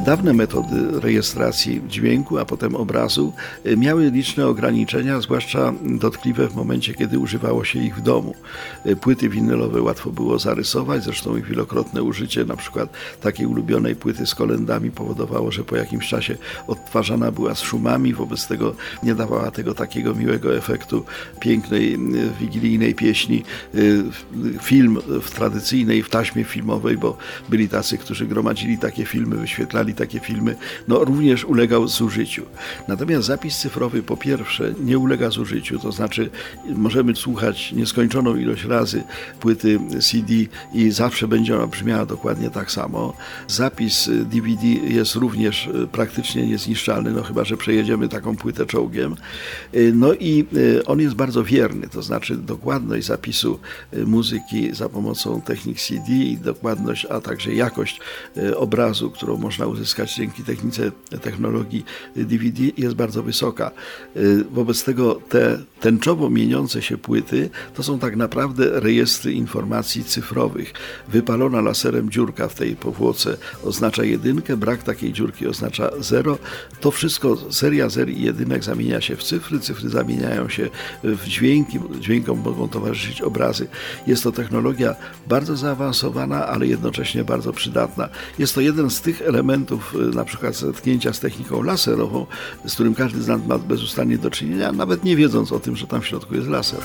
Dawne metody rejestracji dźwięku, a potem obrazu e, miały liczne ograniczenia, zwłaszcza dotkliwe w momencie, kiedy używało się ich w domu. E, płyty winylowe łatwo było zarysować, zresztą ich wielokrotne użycie, na przykład takiej ulubionej płyty z kolendami powodowało, że po jakimś czasie odtwarzana była z szumami, wobec tego nie dawała tego takiego miłego efektu pięknej, e, wigilijnej pieśni. Film w tradycyjnej, w taśmie filmowej, bo byli tacy, którzy gromadzili takie filmy, wyświetlali takie filmy, no również ulegał zużyciu. Natomiast zapis cyfrowy po pierwsze nie ulega zużyciu, to znaczy możemy słuchać nieskończoną ilość razy płyty CD i zawsze będzie ona brzmiała dokładnie tak samo. Zapis DVD jest również e, praktycznie niezniszczalny, no chyba, że przejedziemy taką płytę czołgiem. E, no i e, on jest bardzo wierny, to znaczy dokładność zapisu muzyki za pomocą technik CD i dokładność, a także jakość obrazu, którą można uzyskać dzięki technice technologii DVD jest bardzo wysoka. Y, wobec tego te tęczowo mieniące się płyty to są tak naprawdę rejestry informacji cyfrowych. Wypalona laserem dziurka w tej powłoce oznacza jedynkę, brak takiej dziurki oznacza zero. To wszystko, seria zer i jedynek zamienia się w cyfry, cyfry zamieniają się w dźwięki, dźwiękom mogą towarzyszyć obrazy. Jest to technologia bardzo zaawansowana, ale jednocześnie bardzo przydatna. Jest to jeden z tych elementów, y, na przykład zetknięcia z techniką laserową, z którym każdy z nas ma bezustannie do czynienia, nawet nie wiedząc o tym, że tam w środku jest laser.